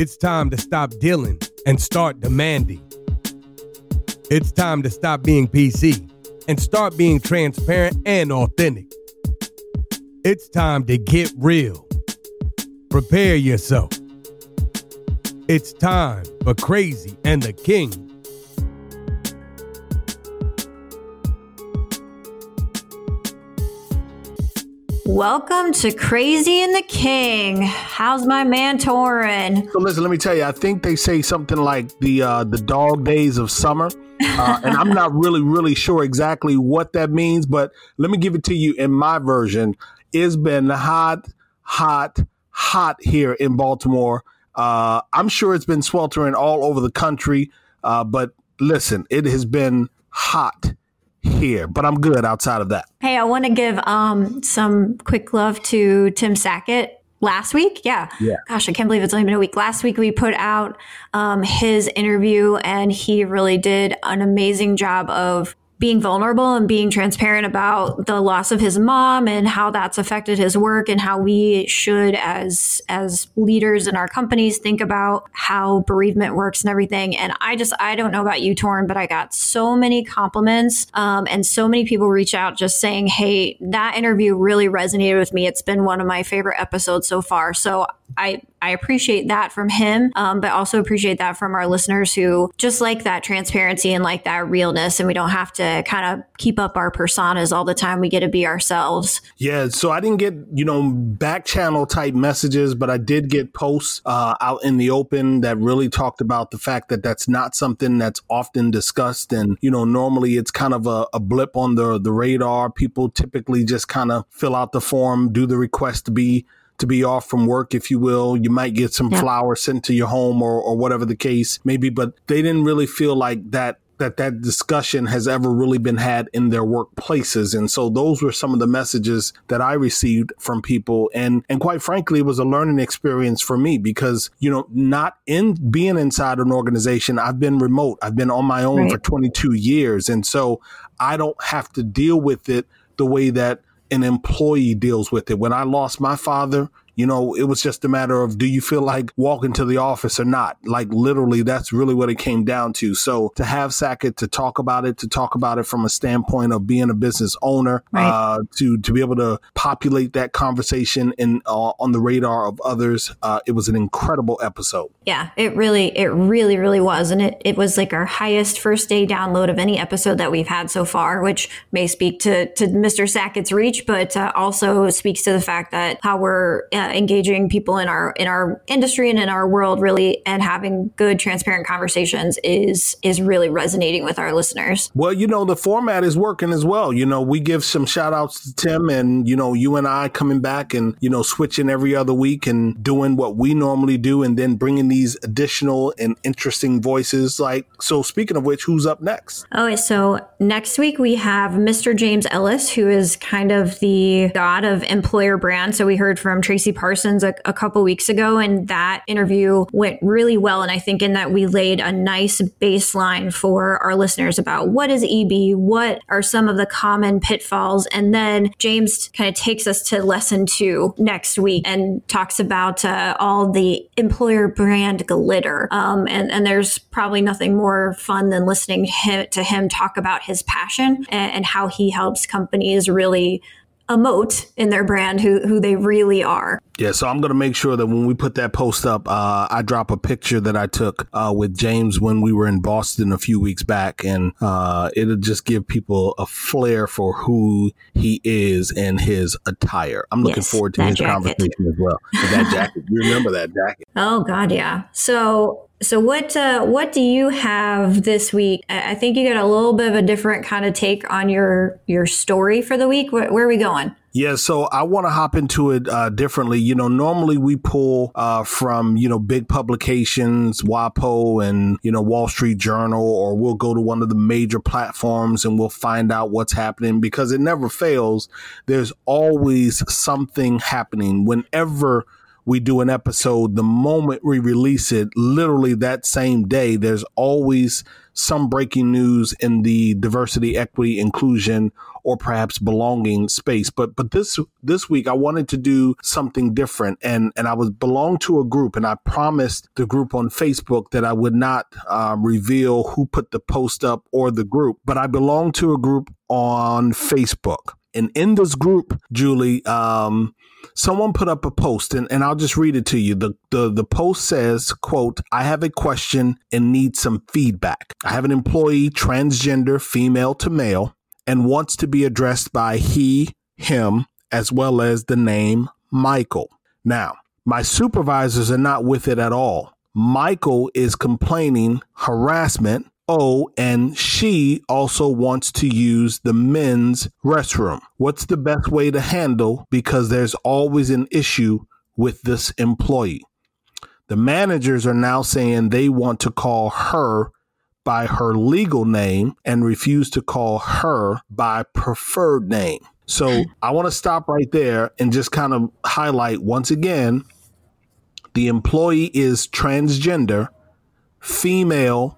It's time to stop dealing and start demanding. It's time to stop being PC and start being transparent and authentic. It's time to get real. Prepare yourself. It's time for Crazy and the King. Welcome to Crazy and the King. How's my man Torin? So listen, let me tell you. I think they say something like the uh, the dog days of summer, uh, and I'm not really really sure exactly what that means. But let me give it to you in my version. It's been hot, hot, hot here in Baltimore. Uh, I'm sure it's been sweltering all over the country. Uh, but listen, it has been hot here, but I'm good outside of that. Hey, I want to give um, some quick love to Tim Sackett last week. Yeah. Yeah. Gosh, I can't believe it's only been a week. Last week we put out um, his interview, and he really did an amazing job of being vulnerable and being transparent about the loss of his mom and how that's affected his work and how we should as as leaders in our companies think about how bereavement works and everything. And i just i don't know about you Torin but i got so many compliments um, and so many people reach out just saying hey that interview really resonated with me. It's been one of my favorite episodes so far. So i I appreciate that from him, um, but also appreciate that from our listeners who just like that transparency and like that realness. And we don't have to kind of keep up our personas all the time. We get to be ourselves. Yeah. So I didn't get, you know, back channel type messages, but I did get posts uh, out in the open that really talked about the fact that that's not something that's often discussed. And, you know, normally it's kind of a, a blip on the, the radar. People typically just kind of fill out the form, do the request to be to be off from work, if you will. You might get some yeah. flowers sent to your home or, or whatever the case maybe, but they didn't really feel like that that that discussion has ever really been had in their workplaces and so those were some of the messages that I received from people and and quite frankly it was a learning experience for me because you know not in being inside an organization I've been remote I've been on my own right. for 22 years and so I don't have to deal with it the way that an employee deals with it. When I lost my father, you know, it was just a matter of do you feel like walking to the office or not? Like literally, that's really what it came down to. So to have Sackett to talk about it, to talk about it from a standpoint of being a business owner, right. uh, to to be able to populate that conversation in uh, on the radar of others, uh, it was an incredible episode. Yeah, it really, it really, really was, and it it was like our highest first day download of any episode that we've had so far, which may speak to to Mr. Sackett's reach, but uh, also speaks to the fact that how we're uh, engaging people in our in our industry and in our world really and having good transparent conversations is is really resonating with our listeners. Well you know the format is working as well. You know we give some shout outs to tim and you know you and i coming back and you know switching every other week and doing what we normally do and then bringing these additional and interesting voices. Like so speaking of which who's up next? Oh so next week we have mr james ellis who is kind of the god of employer brand. So we heard from tracy Parsons a, a couple weeks ago, and that interview went really well. And I think in that we laid a nice baseline for our listeners about what is EB, what are some of the common pitfalls, and then James kind of takes us to lesson two next week and talks about uh, all the employer brand glitter. Um, and, and there's probably nothing more fun than listening to him talk about his passion and, and how he helps companies really emote in their brand who who they really are. Yeah, so I'm gonna make sure that when we put that post up, uh, I drop a picture that I took uh, with James when we were in Boston a few weeks back, and uh, it'll just give people a flair for who he is and his attire. I'm looking yes, forward to his jacket. conversation as well. that jacket, you remember that jacket? Oh God, yeah. So so what uh, what do you have this week? I think you got a little bit of a different kind of take on your your story for the week. Where, where are we going? Yeah, so I want to hop into it uh, differently. You know, normally we pull uh, from you know big publications, WAPO and you know Wall Street Journal, or we'll go to one of the major platforms and we'll find out what's happening because it never fails. There's always something happening whenever we do an episode, the moment we release it, literally that same day, there's always some breaking news in the diversity, equity, inclusion, or perhaps belonging space. But but this this week I wanted to do something different, and and I was belong to a group, and I promised the group on Facebook that I would not uh, reveal who put the post up or the group, but I belong to a group on Facebook. And in this group, Julie, um, someone put up a post and, and I'll just read it to you. The, the the post says, quote, I have a question and need some feedback. I have an employee, transgender, female to male, and wants to be addressed by he, him, as well as the name Michael. Now, my supervisors are not with it at all. Michael is complaining harassment Oh, and she also wants to use the men's restroom. What's the best way to handle? Because there's always an issue with this employee. The managers are now saying they want to call her by her legal name and refuse to call her by preferred name. So I want to stop right there and just kind of highlight once again the employee is transgender, female,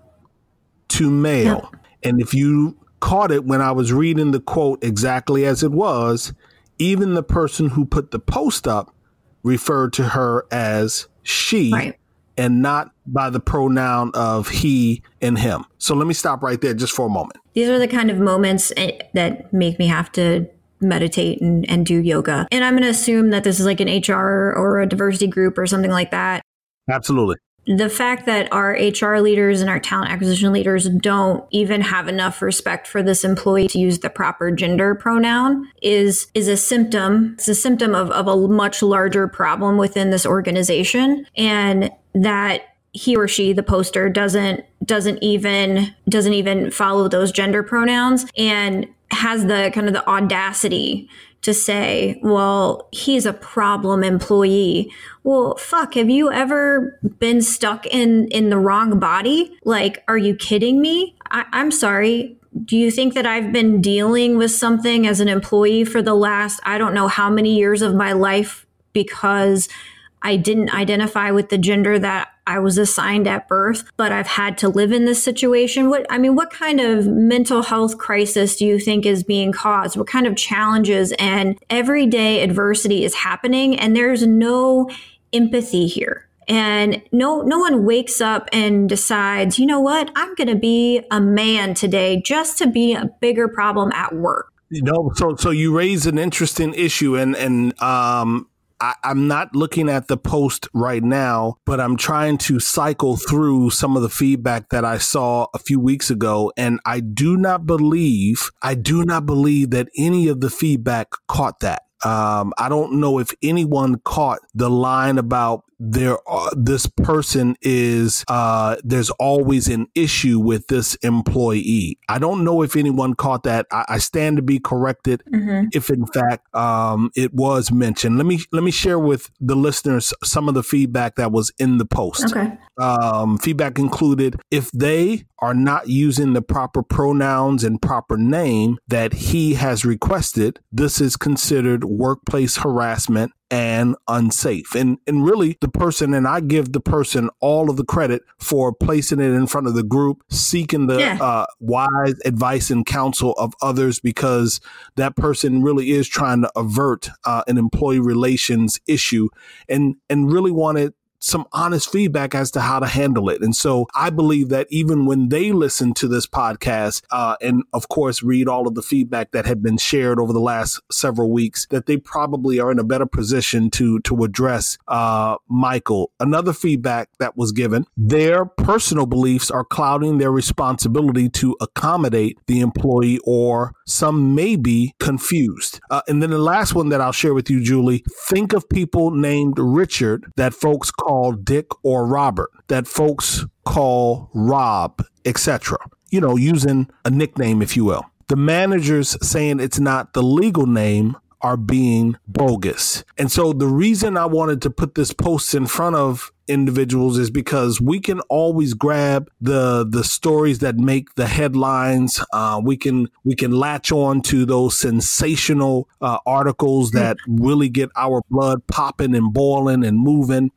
to male. And if you caught it when I was reading the quote exactly as it was, even the person who put the post up referred to her as she right. and not by the pronoun of he and him. So let me stop right there just for a moment. These are the kind of moments eh, that make me have to meditate and, and do yoga. And I'm going to assume that this is like an HR or a diversity group or something like that. Absolutely the fact that our HR leaders and our talent acquisition leaders don't even have enough respect for this employee to use the proper gender pronoun is is a symptom. It's a symptom of, of a much larger problem within this organization. And that he or she the poster doesn't doesn't even doesn't even follow those gender pronouns and has the kind of the audacity to say, well, he's a problem employee. Well, fuck, have you ever been stuck in in the wrong body? Like, are you kidding me? I, I'm sorry. Do you think that I've been dealing with something as an employee for the last, I don't know how many years of my life because I didn't identify with the gender that I was assigned at birth, but I've had to live in this situation. What I mean, what kind of mental health crisis do you think is being caused? What kind of challenges and everyday adversity is happening and there's no empathy here. And no no one wakes up and decides, "You know what? I'm going to be a man today just to be a bigger problem at work." You know, so so you raise an interesting issue, and and um, I, am not looking at the post right now, but I'm trying to cycle through some of the feedback that I saw a few weeks ago. And I do not believe, I do not believe that any of the feedback caught that. Um, I don't know if anyone caught the line about there uh, this person is uh, there's always an issue with this employee. I don't know if anyone caught that. I, I stand to be corrected mm-hmm. if in fact um, it was mentioned. Let me let me share with the listeners some of the feedback that was in the post. Okay. Um, feedback included if they are not using the proper pronouns and proper name that he has requested, this is considered workplace harassment and unsafe. And and really the person and I give the person all of the credit for placing it in front of the group, seeking the yeah. uh, wise advice and counsel of others because that person really is trying to avert uh, an employee relations issue and and really wanted some honest feedback as to how to handle it. And so I believe that even when they listen to this podcast, uh, and of course read all of the feedback that had been shared over the last several weeks, that they probably are in a better position to to address uh, Michael. Another feedback that was given: their personal beliefs are clouding their responsibility to accommodate the employee, or some may be confused. Uh, and then the last one that I'll share with you, Julie: think of people named Richard that folks call Dick or Robert, that folks call Rob, etc. You know, using a nickname, if you will. The managers saying it's not the legal name are being bogus. And so the reason I wanted to put this post in front of individuals is because we can always grab the the stories that make the headlines. Uh, we can we can latch on to those sensational uh, articles that really get our blood popping and boiling and moving.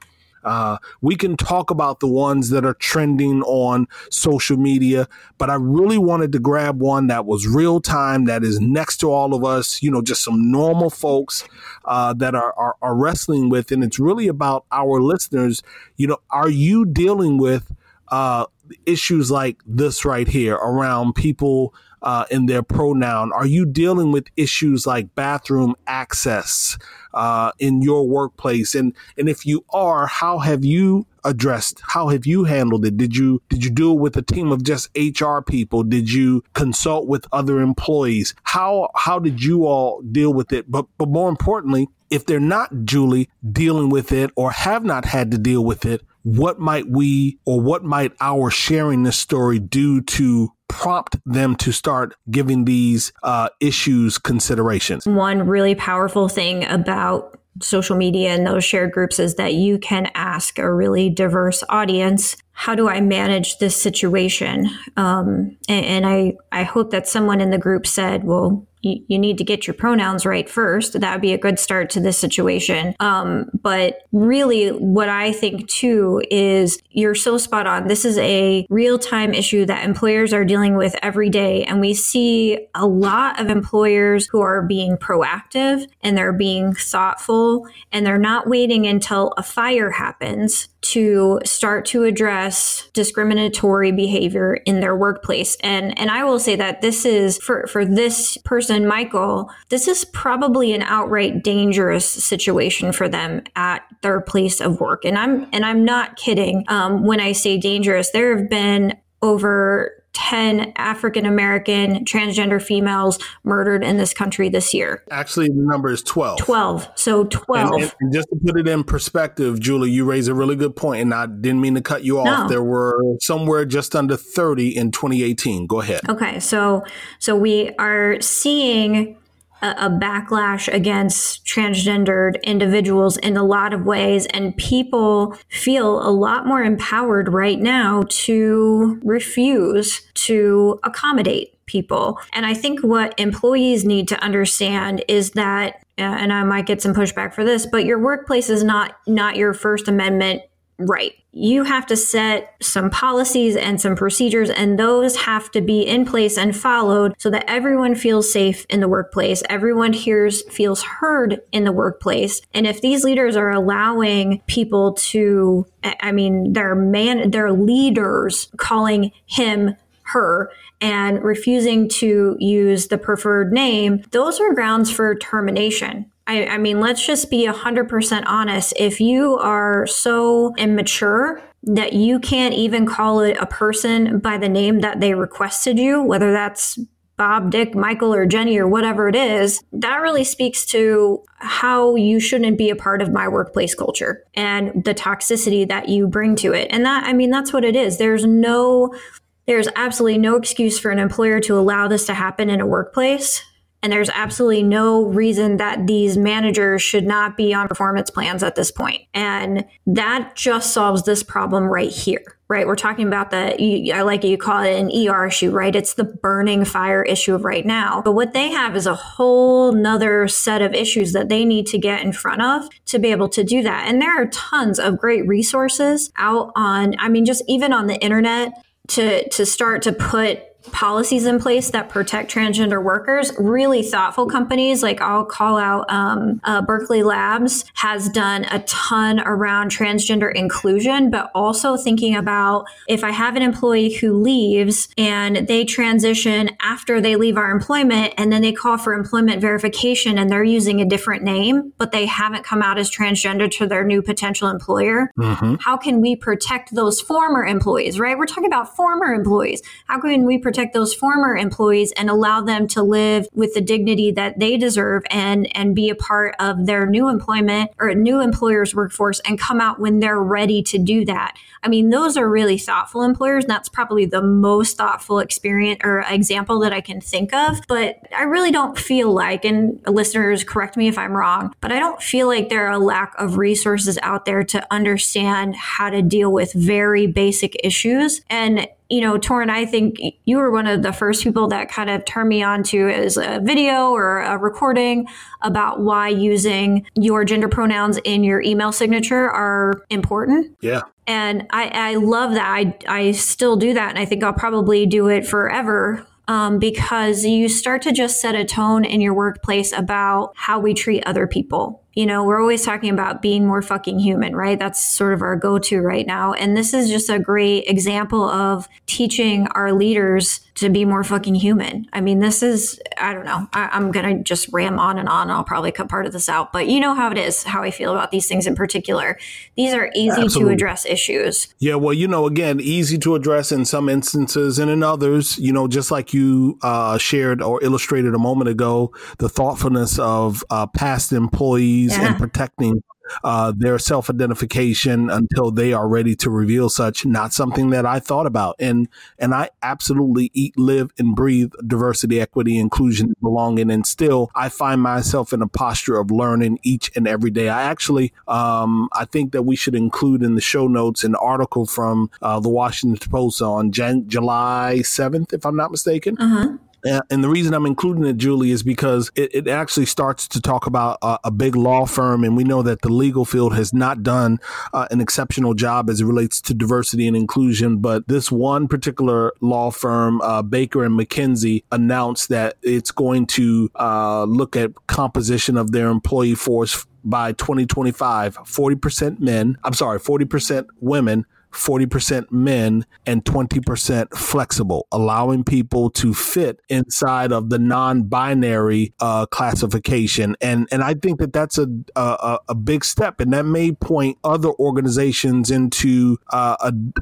Uh, we can talk about the ones that are trending on social media, but I really wanted to grab one that was real time, that is next to all of us, you know, just some normal folks uh, that are, are, are wrestling with. And it's really about our listeners. You know, are you dealing with uh, issues like this right here around people uh, in their pronoun? Are you dealing with issues like bathroom access uh, in your workplace? And and if you are, how have you addressed? How have you handled it? Did you did you do it with a team of just HR people? Did you consult with other employees? How how did you all deal with it? But but more importantly, if they're not Julie dealing with it or have not had to deal with it, what might we or what might our sharing this story do to prompt them to start giving these uh, issues consideration? One really powerful thing about social media and those shared groups is that you can ask a really diverse audience how do i manage this situation um, and, and, i i hope that someone in the group said well you, need to get your pronouns right first. That would be a good start to this situation. Um, but really, what I think too is you're so spot on. This is a real time issue that employers are dealing with every day. And we see a lot of employers who are being proactive and they're being thoughtful and they're not waiting until a fire happens to start to address discriminatory behavior in their workplace. And and I will say that this is for for this person Michael, this is probably an outright dangerous situation for them at their place of work. And I'm and I'm not kidding um, when I say dangerous. There have been over 10 African American transgender females murdered in this country this year. Actually, the number is 12. 12. So 12. And, and just to put it in perspective, Julie, you raise a really good point, and I didn't mean to cut you off. No. There were somewhere just under 30 in 2018. Go ahead. Okay. So, so we are seeing a, backlash against transgendered individuals in a lot of ways. And people feel a lot more empowered right now to refuse to accommodate people. And I think what employees need to understand is that uh, and I might get some pushback for this, but your workplace is not not your first amendment right you have to set some policies and some procedures, and those have to be in place and followed so that everyone feels safe in the workplace. Everyone hears, feels heard in the workplace. And if these leaders are allowing people to, I mean, they're man, they're leaders calling him her and refusing to use the preferred name, those are grounds for termination. I, I mean, let's just be 100% honest. If you are so immature that you can't even call it a person by the name that they requested you, whether that's Bob, Dick, Michael, or Jenny, or whatever it is, that really speaks to how you shouldn't be a part of my workplace culture and the toxicity that you bring to it. And that, I mean, that's what it is. There's no, there's absolutely no excuse for an employer to allow this to happen in a workplace. And there's absolutely no reason that these managers should not be on performance plans at this point. And that just solves this problem right here, right? We're talking about the, I like it, you call it an ER issue, right? It's the burning fire issue of right now. But what they have is a whole nother set of issues that they need to get in front of to be able to do that. And there are tons of great resources out on, I mean, just even on the internet to, to start to put policies in place that protect transgender workers. Really thoughtful companies, like I'll call out um, uh, Berkeley Labs, has done a ton around transgender inclusion, but also thinking about if I have an employee who leaves and they transition after they leave our employment and then they call for employment verification and they're using a different name, but they haven't come out as transgender to their new potential employer. Mm-hmm. How can we protect those former employees, right? We're talking about former employees. How can we protect protect those former employees and allow them to live with the dignity that they deserve and and be a part of their new employment or new employer's workforce and come out when they're ready to do that. I mean, those are really thoughtful employers. And that's probably the most thoughtful experience or example that I can think of. But I really don't feel like, and listeners correct me if I'm wrong, but I don't feel like there are a lack of resources out there to understand how to deal with very basic issues. And you know, Torin, I think you were one of the first people that kind of turned me on to as a video or a recording about why using your gender pronouns in your email signature are important. Yeah. And I, I love that. I, I still do that. And I think I'll probably do it forever um, because you start to just set a tone in your workplace about how we treat other people you know, we're always talking about being more fucking human, right? That's sort of our go to right now. And this is just a great example of teaching our leaders to be more fucking human. I mean, this is, I don't know, I, am going to just ram on and on. I'll probably cut part of this out, but you know how it is, how I feel about these things in particular. These are easy Absolutely. to address issues. Yeah, well, you know, again, easy to address in some instances, and in others, you know, just like you uh, shared or illustrated a moment ago, the thoughtfulness of uh, past employees yeah. and protecting uh, their self identification until they are ready to reveal such. Not something that I thought about, and and I absolutely eat, live, and breathe diversity, equity, inclusion, belonging, and still I find myself in a posture of learning each and every day. I actually, um, I think that we should include in the show notes an article from uh, the Washington Post on Jan- July seventh, if I'm not mistaken. Uh-huh and the reason I'm including it, Julie, is because it, it actually starts to talk about a, a, big law firm. And we know that the legal field has not done uh, an exceptional job as it relates to diversity and inclusion. But this one particular law firm, uh, Baker and McKenzie, announced that it's going to uh, look at composition of their employee force by 2025 40% men i'm sorry 40% women 40% men and 20% flexible, allowing people to fit inside of the non-binary uh, classification. And and I think that that's a, a, a big step, and that may point other organizations into uh,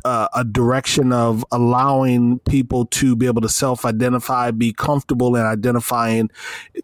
a a direction of allowing people to be able to self-identify, be comfortable in identifying.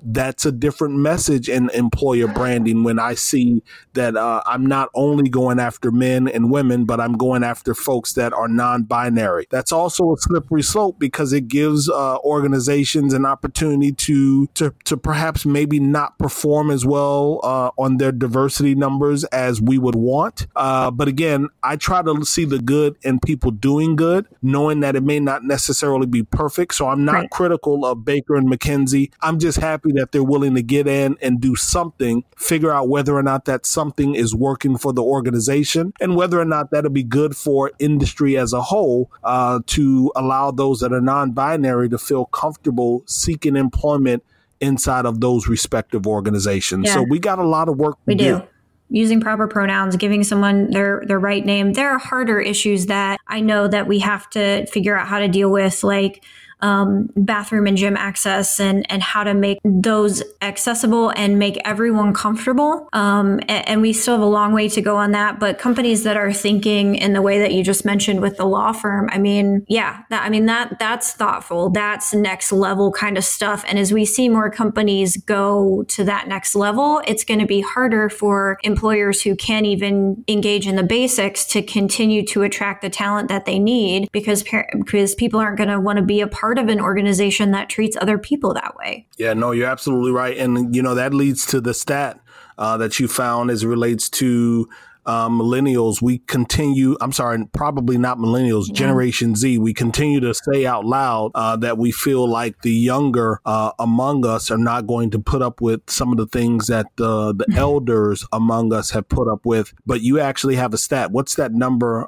That's a different message in employer branding when I see that uh, I'm not only going after men and women, but I'm going after after folks that are non-binary. That's also a slippery slope because it gives uh, organizations an opportunity to, to to perhaps maybe not perform as well uh, on their diversity numbers as we would want. Uh, but again, I try to see the good in people doing good, knowing that it may not necessarily be perfect. So I'm not right. critical of Baker and McKenzie. I'm just happy that they're willing to get in and do something, figure out whether or not that something is working for the organization and whether or not that'll be good for industry as a whole uh, to allow those that are non-binary to feel comfortable seeking employment inside of those respective organizations. Yeah. So we got a lot of work we do. do using proper pronouns, giving someone their their right name. There are harder issues that I know that we have to figure out how to deal with, like um, bathroom and gym access and, and how to make those accessible and make everyone comfortable. Um, and, and, we still have a long way to go on that. But companies that are thinking in the way that you just mentioned with the law firm, I mean, yeah, that, I mean that that's thoughtful. That's next level kind of stuff. And as we see more companies go to that next level, it's going to be harder for employers who can't even engage in the basics to continue to attract the talent that they need because because people aren't going to want to be a part part of an organization that treats other people that way. Yeah, no, you're absolutely right. And, you know, that leads to the stat uh, that you found as it relates to um, millennials, we continue, I'm sorry, probably not millennials, yeah. Generation Z, we continue to say out loud uh, that we feel like the younger uh, among us are not going to put up with some of the things that the, the elders among us have put up with. But you actually have a stat. What's that number?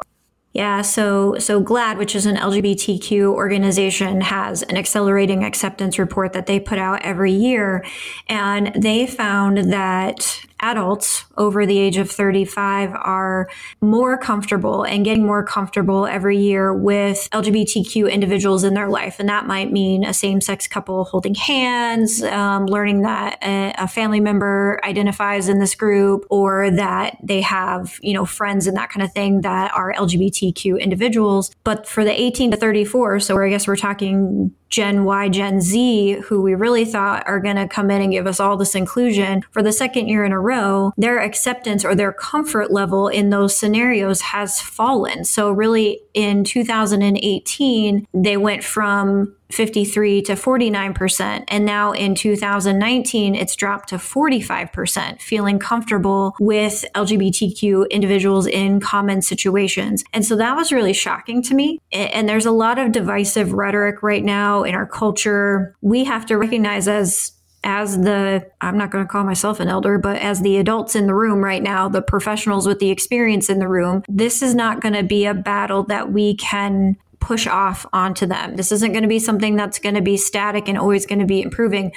Yeah, so so GLAAD, which is an LGBTQ organization, has an accelerating acceptance report that they put out every year, and they found that adults over the age of 35 are more comfortable and getting more comfortable every year with LGBTQ individuals in their life. And that might mean a same sex couple holding hands, um, learning that a, a, family member identifies in this group, or that they have, you know, friends and that kind of thing that are LGBTQ individuals. But for the 18 to 34, so I guess we're talking Gen Y, Gen Z, who we really thought are going to come in and give us all this inclusion for the second year in a row, their acceptance or their comfort level in those scenarios has fallen. So, really, in 2018, they went from 53 to 49%. And now in 2019, it's dropped to 45%, feeling comfortable with LGBTQ individuals in common situations. And so that was really shocking to me. And there's a lot of divisive rhetoric right now in our culture. We have to recognize as as the I'm not going to call myself an elder, but as the adults in the room right now, the professionals with the experience in the room, this is not going to be a battle that we can push off onto them. This isn't going to be something that's going to be static and always going to be improving.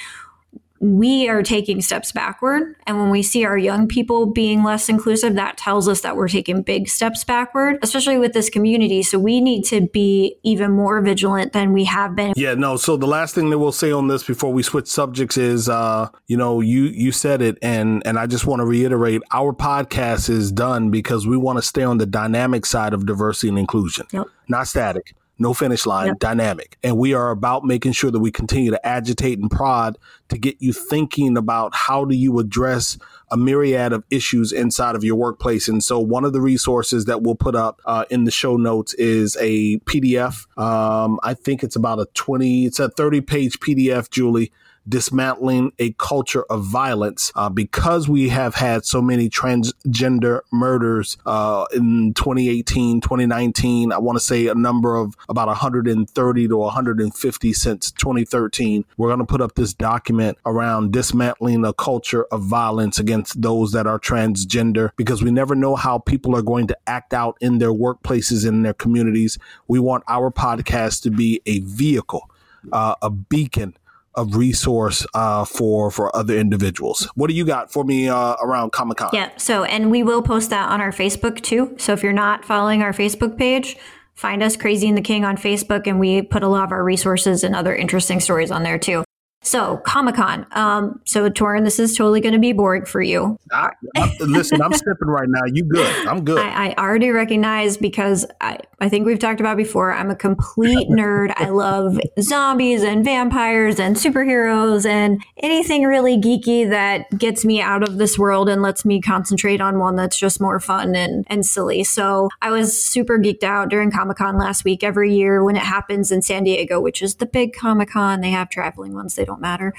We are taking steps backward. And when we see our young people being less inclusive, that tells us that we're taking big steps backward, especially with this community. So we need to be even more vigilant than we have been. Yeah, no. So the last thing that we'll say on this before we switch subjects is uh, you know, you you said it and and I just want to reiterate our podcast is done because we want to stay on the dynamic side of diversity and inclusion. Yep. Not static no finish line, yep. dynamic. And we are about making sure that we continue to agitate and prod to get you thinking about how do you address a myriad of issues inside of your workplace. And so one of the resources that we'll put up uh, in the show notes is a PDF. Um, I think it's about a 20, it's a 30 page PDF, Julie, dismantling a culture of violence uh, because we have had so many transgender murders uh, in 2018, 2019. I want to say a number of about 130 to 150 since 2013. We're going to put up this document around dismantling a culture of violence against those that are transgender because we never know how people are going to act out in their workplaces in their communities. We want our podcast to be a vehicle, uh, a beacon of resource uh, for for other individuals. What do you got for me uh, around Comic Con? Yeah. So, and we will post that on our Facebook too. So if you're not following our Facebook page, find us Crazy and the King on Facebook, and we put a lot of our resources and other interesting stories on there too. So Comic Con. Um, so Torin, this is totally going to be boring for you. I, I, listen, I'm sipping right now. You good? I'm good. I, I, already recognize because I, I think we've talked about before. I'm a complete nerd. I love zombies and vampires and superheroes and anything really geeky that gets me out of this world and lets me concentrate on one that's just more fun and and silly. So I was super geeked out during Comic Con last week. Every year when it happens in San Diego, which is the big Comic Con, they have traveling ones. They don't don't matter.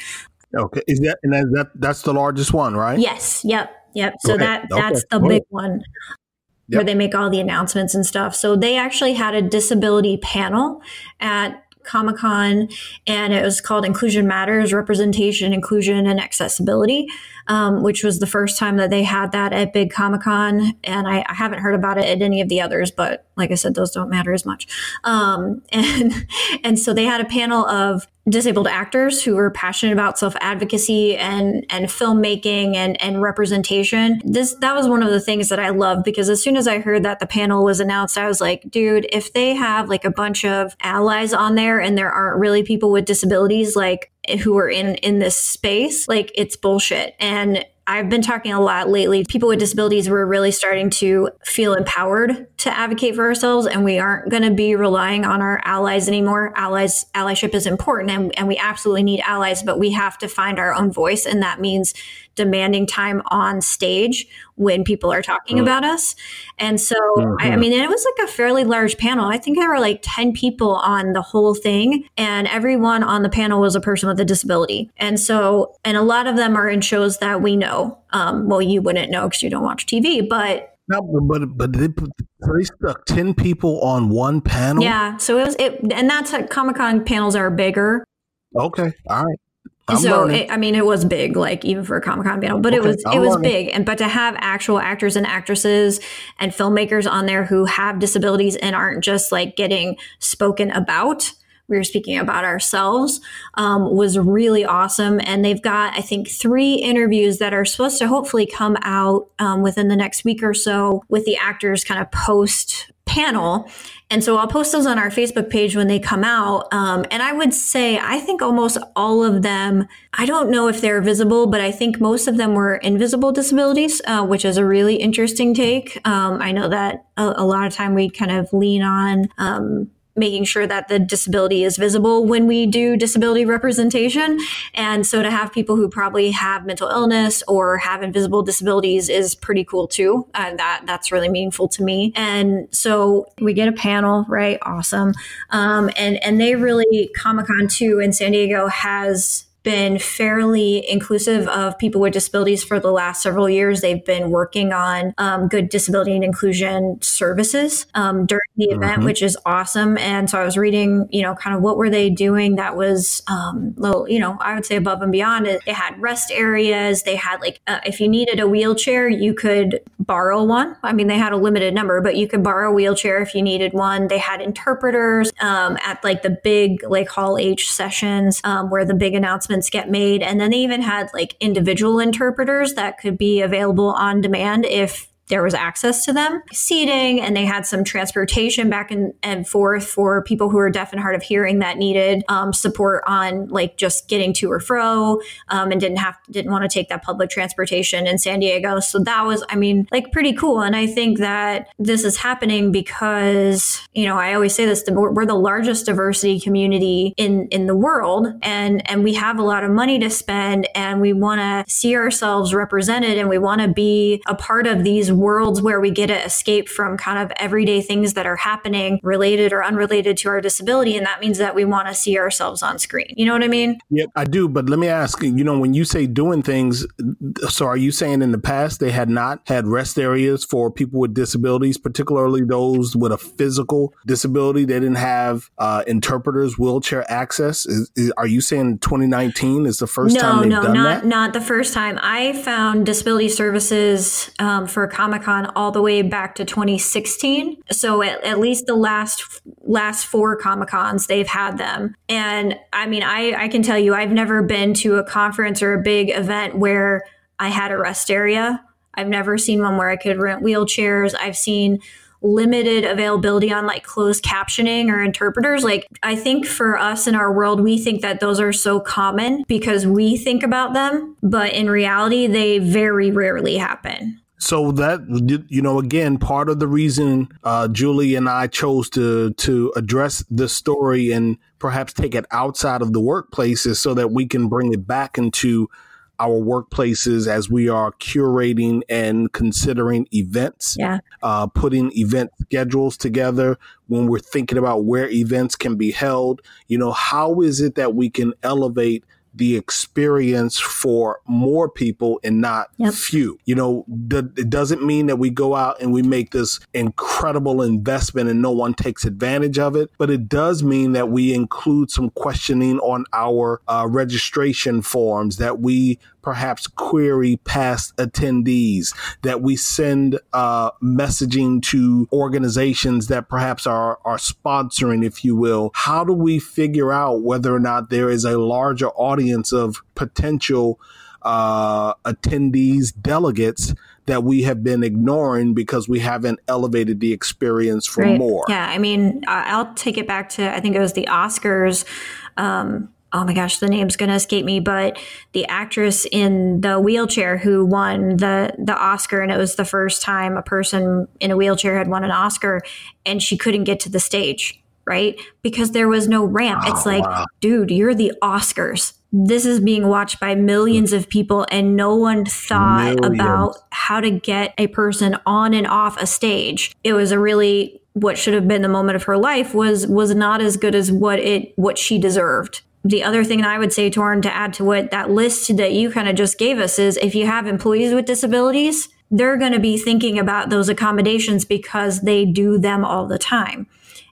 Okay, is that and that that's the largest one, right? Yes. Yep. Yep. So that that's the big one. Yep. Where they make all the announcements and stuff. So they actually had a disability panel at Comic Con, and it was called Inclusion Matters Representation, Inclusion, and Accessibility, um, which was the first time that they had that at Big Comic Con. And I, I, haven't heard about it at any of the others, but like I said, those don't matter as much. Um, and and so they had a panel of disabled actors who are passionate about self-advocacy and and filmmaking and and representation. This that was one of the things that i loved because as soon as i heard that the panel was announced i was like dude if they have like a bunch of allies on there and there aren't really people with disabilities like who are in in this space like it's bullshit. And I've been talking a lot lately. People with disabilities, we're really starting to feel empowered to advocate for ourselves, and we aren't going to be relying on our allies anymore. Allies, allyship is important, and, and we absolutely need allies, but we have to find our own voice, and that means demanding time on stage when people are talking mm-hmm. about us. And so, mm-hmm. I, I, mean, it was like a fairly large panel. I think there were like 10 people on the whole thing, and everyone on the panel was a person with a disability. And so, and a lot of them are in shows that we know. Um, well, you wouldn't know because you don't watch TV, but no, but but they, they stuck ten people on one panel. Yeah, so it was it, and that's how Comic Con panels are bigger. Okay, all right. I'm so it, I mean, it was big, like even for a Comic Con panel, but okay, it was I'm it was learning. big. And but to have actual actors and actresses and filmmakers on there who have disabilities and aren't just like getting spoken about, we were speaking about ourselves, um, was really awesome. And they've got I think three interviews that are supposed to hopefully come out um, within the next week or so with the actors kind of post panel. And so I'll post those on our Facebook page when they come out. Um, and I would say, I think almost all of them, I don't know if they're visible, but I think most of them were invisible disabilities, uh, which is a really interesting take. Um, I know that a, a, lot of time we kind of lean on, um, making sure that the disability is visible when we do disability representation. And so to have people who probably have mental illness or have invisible disabilities is pretty cool too. Uh, that that's really meaningful to me. And so we get a panel, right? Awesome. Um, and and they really Comic Con too in San Diego has been fairly inclusive of people with disabilities for the last several years. They've been working on um, good disability and inclusion services um, during the mm-hmm. event, which is awesome. And so I was reading, you know, kind of what were they doing that was, um, little, you know, I would say above and beyond. It, they had rest areas. They had like, uh, if you needed a wheelchair, you could borrow one. I mean, they had a limited number, but you could borrow a wheelchair if you needed one. They had interpreters um, at like the big like Hall H sessions um, where the big announcements announcements get made. And then they even had like individual interpreters that could be available on demand if there was access to them, seating, and they had some transportation back and, and forth for people who are deaf and hard of hearing that needed um, support on like just getting to or fro um, and didn't have didn't want to take that public transportation in San Diego. So that was, I mean, like pretty cool. And I think that this is happening because you know I always say this: we're the largest diversity community in in the world, and and we have a lot of money to spend, and we want to see ourselves represented, and we want to be a part of these worlds where we get to escape from kind of everyday things that are happening related or unrelated to our disability. And that means that we want to see ourselves on screen. You know what I mean? Yeah, I do. But let me ask you know, when you say doing things, so are you saying in the past they had not had rest areas for people with disabilities, particularly those with a physical disability? They didn't have uh, interpreters, wheelchair access. Is, is, are you saying 2019 is the first no, time they've no, done not, that? not the first time. I found disability services um, for Comic Con all the way back to 2016. So at, at least the last last four Comic Cons they've had them. And I mean, I, I can tell you, I've never been to a conference or a big event where I had a rest area. I've never seen one where I could rent wheelchairs. I've seen limited availability on like closed captioning or interpreters. Like, I think for us in our world, we think that those are so common because we think about them, but in reality, they very rarely happen so that you know again part of the reason uh, julie and i chose to to address this story and perhaps take it outside of the workplace is so that we can bring it back into our workplaces as we are curating and considering events yeah. uh, putting event schedules together. When we're thinking about where events can be held you know how is it that we can elevate the experience for more people and not yep. few. You know, it doesn't mean that we go out and we make this incredible investment and no one takes advantage of it, but it does mean that we include some questioning on our uh, registration forms, that we perhaps query past attendees, that we send uh, messaging to organizations that perhaps are, are sponsoring, if you will. How do we figure out whether or not there is a larger audience of potential uh, attendees, delegates that we have been ignoring because we haven't elevated the experience for right. more. Yeah, I mean, I'll take it back to I think it was the Oscars. Um, oh my gosh, the name's to escape me, but the actress in the wheelchair who won the the Oscar, and it was the first time a person in a wheelchair had won an Oscar, and she couldn't get to the stage, right? Because there was no ramp. Oh, it's like, wow. dude, you're the Oscars. This is being watched by millions of people, and no one thought millions. about how to get a person on and off a stage. It was a really what should have been the moment of her life was was not as good as what it what she deserved the other thing that I would say, Torin, to add to what that list that you kind of just gave us is if you have employees with disabilities, they're going to be thinking about those accommodations because they do them all the time.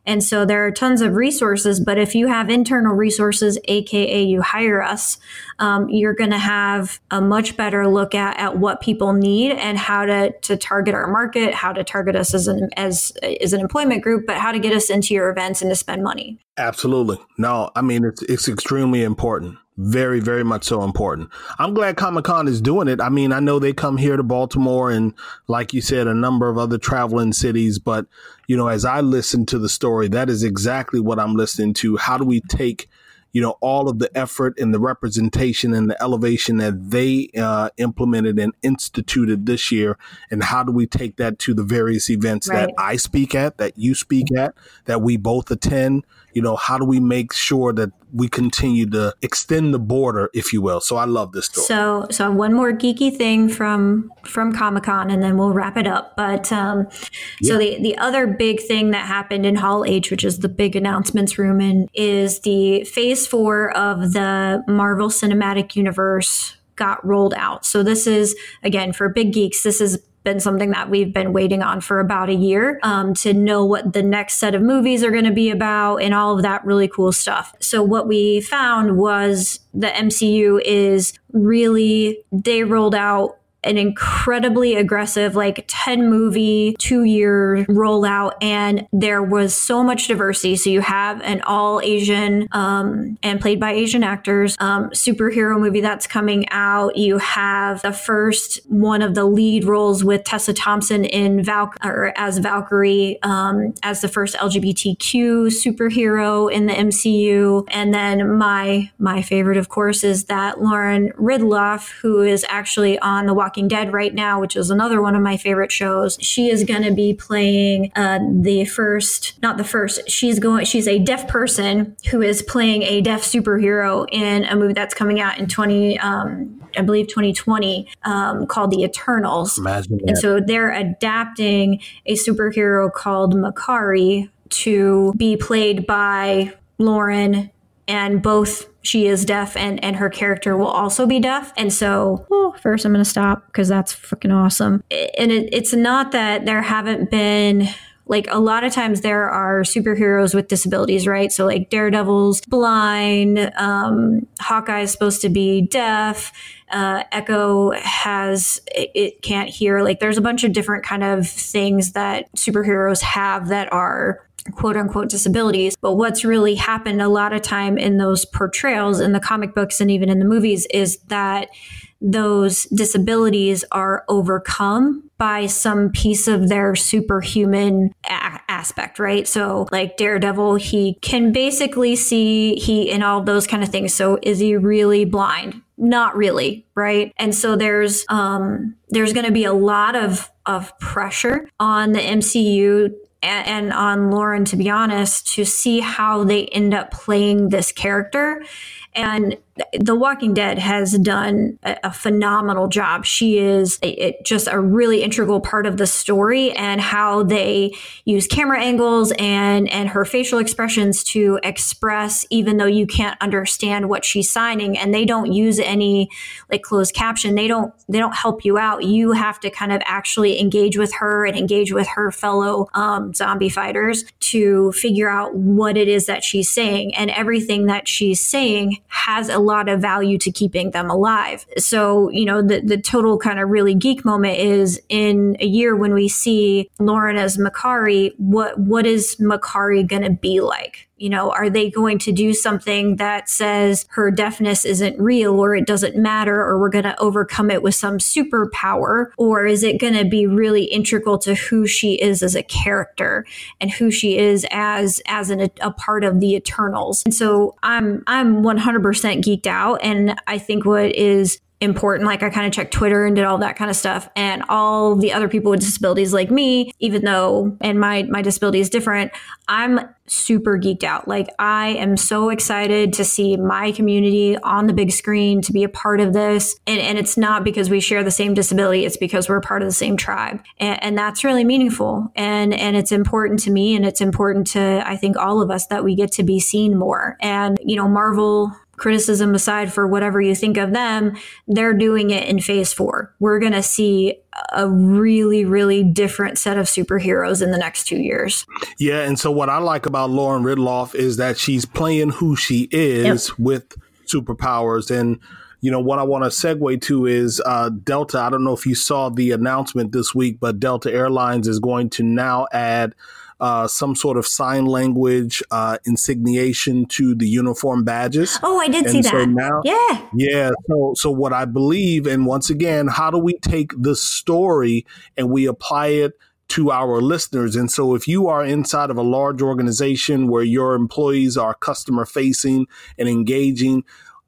And so there are tons of resources, but if you have internal resources, aka you hire us, um, you're going to have a much better look at, at what people need and how to, to target our market, how to target us as an as as an employment group, but how to get us into your events and to spend money. Absolutely. No, I mean it's it's extremely important very, very much so important. I'm glad Comic Con is doing it. I mean, I know they come here to Baltimore and, like you said, a number of other traveling cities. But, you know, as I listen to the story, that is exactly what I'm listening to. How do we take you know, all of the effort and the representation and the elevation that they uh, implemented and instituted this year. And how do we take that to the various events right. that I speak at, that you speak at, that we both attend? You know, how do we make sure that we continue to extend the border, if you will? So I love this story. So, so one more geeky thing from from Comic Con, and then we'll wrap it up. But um, yeah. so the the other big thing that happened in Hall H, which is the big announcements room, and is the Phase Four of the Marvel Cinematic Universe got rolled out. So this is again for big geeks. This is been something that we've been waiting on for about a year um, to know what the next set of movies are going to be about and all of that really cool stuff. So, what we found was the MCU is really, they rolled out an incredibly aggressive, like 10 movie, two year rollout. And there was so much diversity. So you have an all Asian um, and played by Asian actors um, superhero movie that's coming out. You have the first one of the lead roles with Tessa Thompson in Val or as Valkyrie um, as the first LGBTQ superhero in the MCU. And then my my favorite, of course, is that Lauren Ridloff, who is actually on the Walking Walking Dead right now, which is another one of my favorite shows. She is going to be playing uh, the first, not the first. She's going. She's a deaf person who is playing a deaf superhero in a movie that's coming out in twenty. Um, I believe 2020 um, called The Eternals. And so they're adapting a superhero called Makkari to be played by Lauren and both she is deaf and and her character will also be deaf. And so well, first i'm to stop because that's freaking awesome. And it, it's not that there haven't been like a lot of times there are superheroes with disabilities, right? So like Daredevil's blind, um, Hawkeye is supposed to be deaf, uh, Echo has it, can't hear. Like there's a bunch of different kind of things that superheroes have that are quote unquote disabilities. But what's really happened a lot of time in those portrayals in the comic books and even in the movies is that those disabilities are overcome by some piece of their superhuman a- aspect, right? So, like Daredevil, he can basically see he and all those kind of things. So, is he really blind? Not really, right? And so there's um there's going to be a lot of of pressure on the MCU and on Lauren, to be honest, to see how they end up playing this character. And the Walking Dead has done a, a phenomenal job. She is a, just a really integral part of the story and how they use camera angles and and her facial expressions to express, even though you can't understand what she's signing. And they don't use any like closed caption. They don't they don't help you out. You have to kind of actually engage with her and engage with her fellow um, zombie fighters to figure out what it is that she's saying. And everything that she's saying has a lot of value to keeping them alive. So, you know, the, the total kind of really geek moment is in a year when we see Lauren as Makkari, what what is Makkari going to be like? You know, are they going to do something that says her deafness isn't real or it doesn't matter or we're going to overcome it with some superpower? Or is it going to be really integral to who she is as a character and who she is as as an, a part of the Eternals? And so I'm I'm 100% geeked out and I think what is important. Like I kind of checked Twitter and did all that kind of stuff. And all the other people with disabilities like me, even though and my my disability is different, I'm super geeked out. Like I am so excited to see my community on the big screen, to be a part of this. And, and it's not because we share the same disability, it's because we're part of the same tribe. And, and that's really meaningful. And and it's important to me and it's important to I think all of us that we get to be seen more. And, you know, Marvel criticism aside for whatever you think of them, they're doing it in phase four. We're going to see a really, really different set of superheroes in the next two years. Yeah. And so what I like about Lauren Ridloff is that she's playing who she is yep. with superpowers. And, you know, what I want to segue to is uh, Delta. I don't know if you saw the announcement this week, but Delta Airlines is going to now add uh, some sort of sign language uh, insigniation to the uniform badges. Oh, I did and see so that. Now, yeah, yeah. So, so what I believe, and once again, how do we take the story and we apply it? to our listeners. And so if you are inside of a large organization where your employees are customer facing and engaging,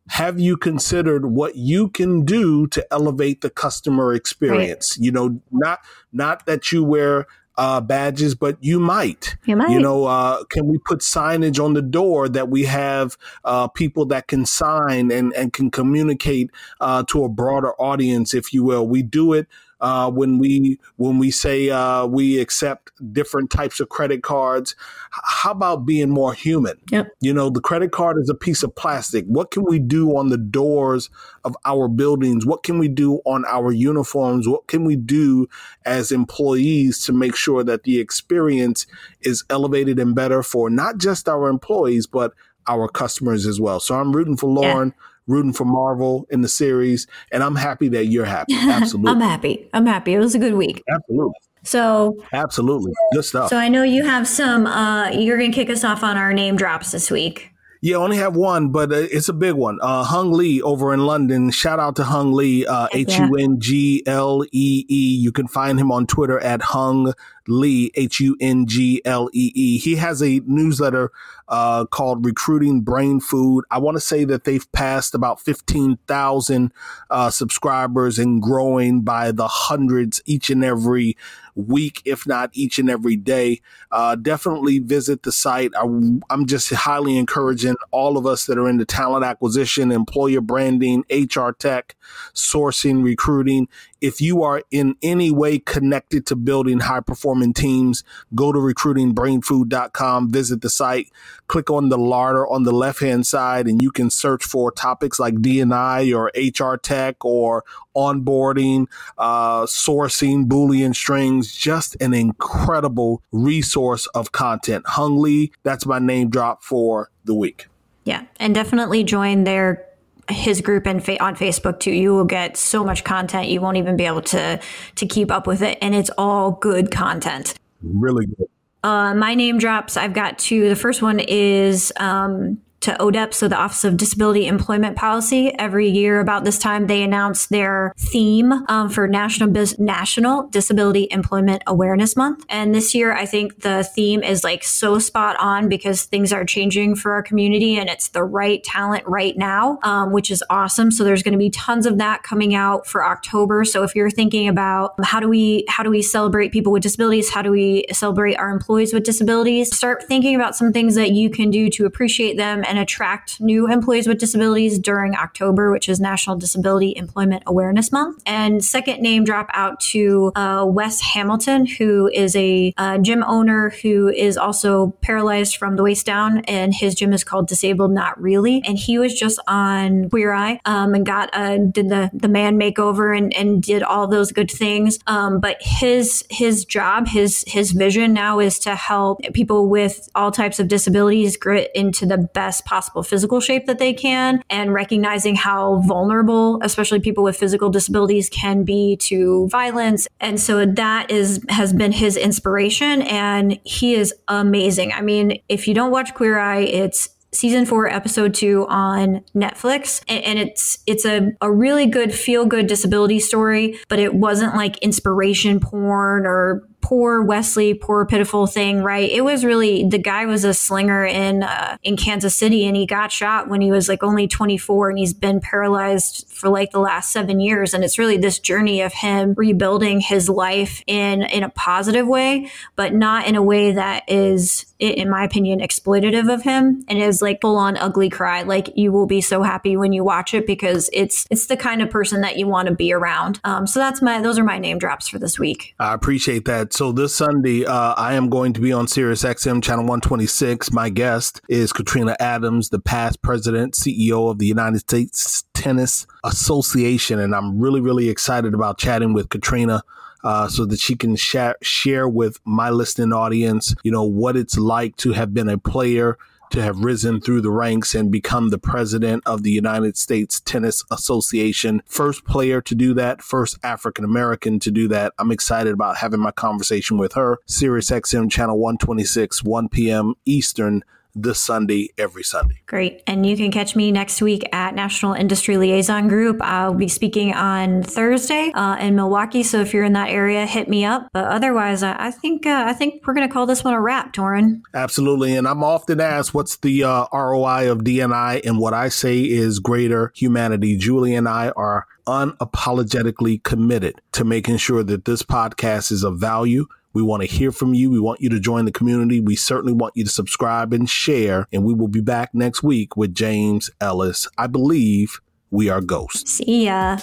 have you considered what you can do to elevate the customer experience? Right. You know, not not that you wear uh, badges, but you might. You might. You know, uh, can we put signage on the door that we have uh, people that can sign and, and can communicate uh, to a broader audience, if you will? We do it uh, when we when we say uh, we accept different types of credit cards. How about being more human? Yep. You know, the credit card is a piece of plastic. What can we do on the doors of our buildings? What can we do on our uniforms? What can we do as employees to make sure that the experience is elevated and better for not just our employees, but our customers as well. So I'm rooting for Lauren. Yeah rooting for Marvel in the series, and I'm happy that you're happy. Absolutely, I'm happy. I'm happy. It was a good week. Absolutely. So absolutely good stuff. So I know you have some. Uh, you're going to kick us off on our name drops this week. Yeah, only have one, but uh, it's a big one. Uh, Hung Lee over in London. Shout out to Hung Lee, uh, H U N G L E E. You can find him on Twitter at Hung Lee, H U N G L E E. He has a newsletter uh, called Recruiting Brain Food. I want to say that they've passed about 15,000 uh, subscribers and growing by the hundreds each and every week, if not each and every day. Uh, definitely visit the site. I, I'm just highly encouraging all of us that are into talent acquisition, employer branding, HR tech, sourcing, recruiting if you are in any way connected to building high performing teams, go to recruitingbrainfood.com, visit the site, click on the larder on the left hand side, and you can search for topics like DNI or HR tech or onboarding, uh, sourcing, Boolean strings, just an incredible resource of content. Hung Lee, that's my name drop for the week. Yeah, and definitely join their his group and fa- on Facebook too. You will get so much content you won't even be able to to keep up with it, and it's all good content. Really good. Uh, my name drops. I've got two. The first one is um, to ODEP, so the Office of Disability Employment Policy. Every year about this time, they announce their theme um, for National National Disability Employment Awareness Month. And this year, I think the theme is like so spot on because things are changing for our community, and it's the right talent right now, um, which is awesome. So there's going to be tons of that coming out for October. So if you're thinking about how do we how do we celebrate people with disabilities, how do we celebrate our employees with disabilities, start thinking about some things that you can do to appreciate them and attract new employees with disabilities during October, which is National Disability Employment Awareness Month. And second name drop out to uh, Wes Hamilton, who is a uh, gym owner who is also paralyzed from the waist down, and his gym is called Disabled Not Really. And he was just on Queer Eye um, and got uh, did the the man makeover and, and did all those good things. Um, but his his job, his his vision now is to help people with all types of disabilities grit into the best possible physical shape that they can and recognizing how vulnerable, especially people with physical disabilities, can be to violence. And so that is has been his inspiration and he is amazing. I mean, if you don't watch Queer Eye, it's season four, episode two on Netflix. And, it's it's a, a really good feel good disability story, but it wasn't like inspiration porn or poor Wesley, poor pitiful thing, right? It was really the guy was a slinger in uh, in Kansas City, and he got shot when he was like only 24, and he's been paralyzed for like the last seven years. And it's really this journey of him rebuilding his life in in a positive way, but not in a way that is, in my opinion, exploitative of him, and is like full on ugly cry. Like you will be so happy when you watch it because it's it's the kind of person that you want to be around. Um, so that's my those are my name drops for this week. I appreciate that so this Sunday, uh, I am going to be on Sirius XM channel 126. My guest is Katrina Adams, the past president, CEO of the United States Tennis Association. And I'm really, really excited about chatting with Katrina. Uh, so that she can share share with my listening audience, you know, what it's like to have been a player to have risen through the ranks and become the president of the United States Tennis Association. First player to do that, first African American to do that. I'm excited about having my conversation with her. Sirius XM channel 126, 1 p.m. Eastern this Sunday, every Sunday. Great. And you can catch me next week at National Industry Liaison Group. I'll be speaking on Thursday uh, in Milwaukee. So if you're in that area, hit me up. But otherwise, I, I think uh, I think we're going to call this one a wrap, Torin. Absolutely. And I'm often asked, what's the uh, ROI of DNI? And what I say is greater humanity. Julie and I are unapologetically committed to making sure that this podcast is of value we want to hear from you. We want you to join the community. We certainly want you to subscribe and share. And we will be back next week with James Ellis. I believe we are ghosts. See ya.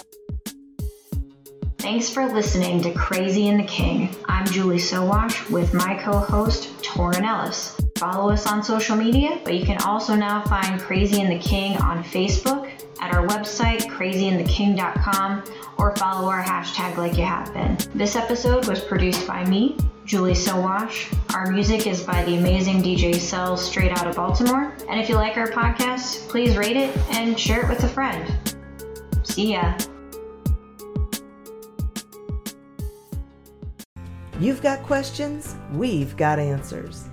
Thanks for listening to Crazy and the King. I'm Julie Sowash with my co host, Torin Ellis. Follow us on social media, but you can also now find Crazy and the King on Facebook, at our website, crazyandtheking.com, or follow our hashtag like you have been. This episode was produced by me, Julie Sowash. Our music is by the amazing DJ Cell straight out of Baltimore. And if you like our podcast, please rate it and share it with a friend. See ya. You've got questions, we've got answers.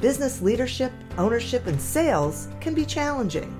Business leadership, ownership, and sales can be challenging.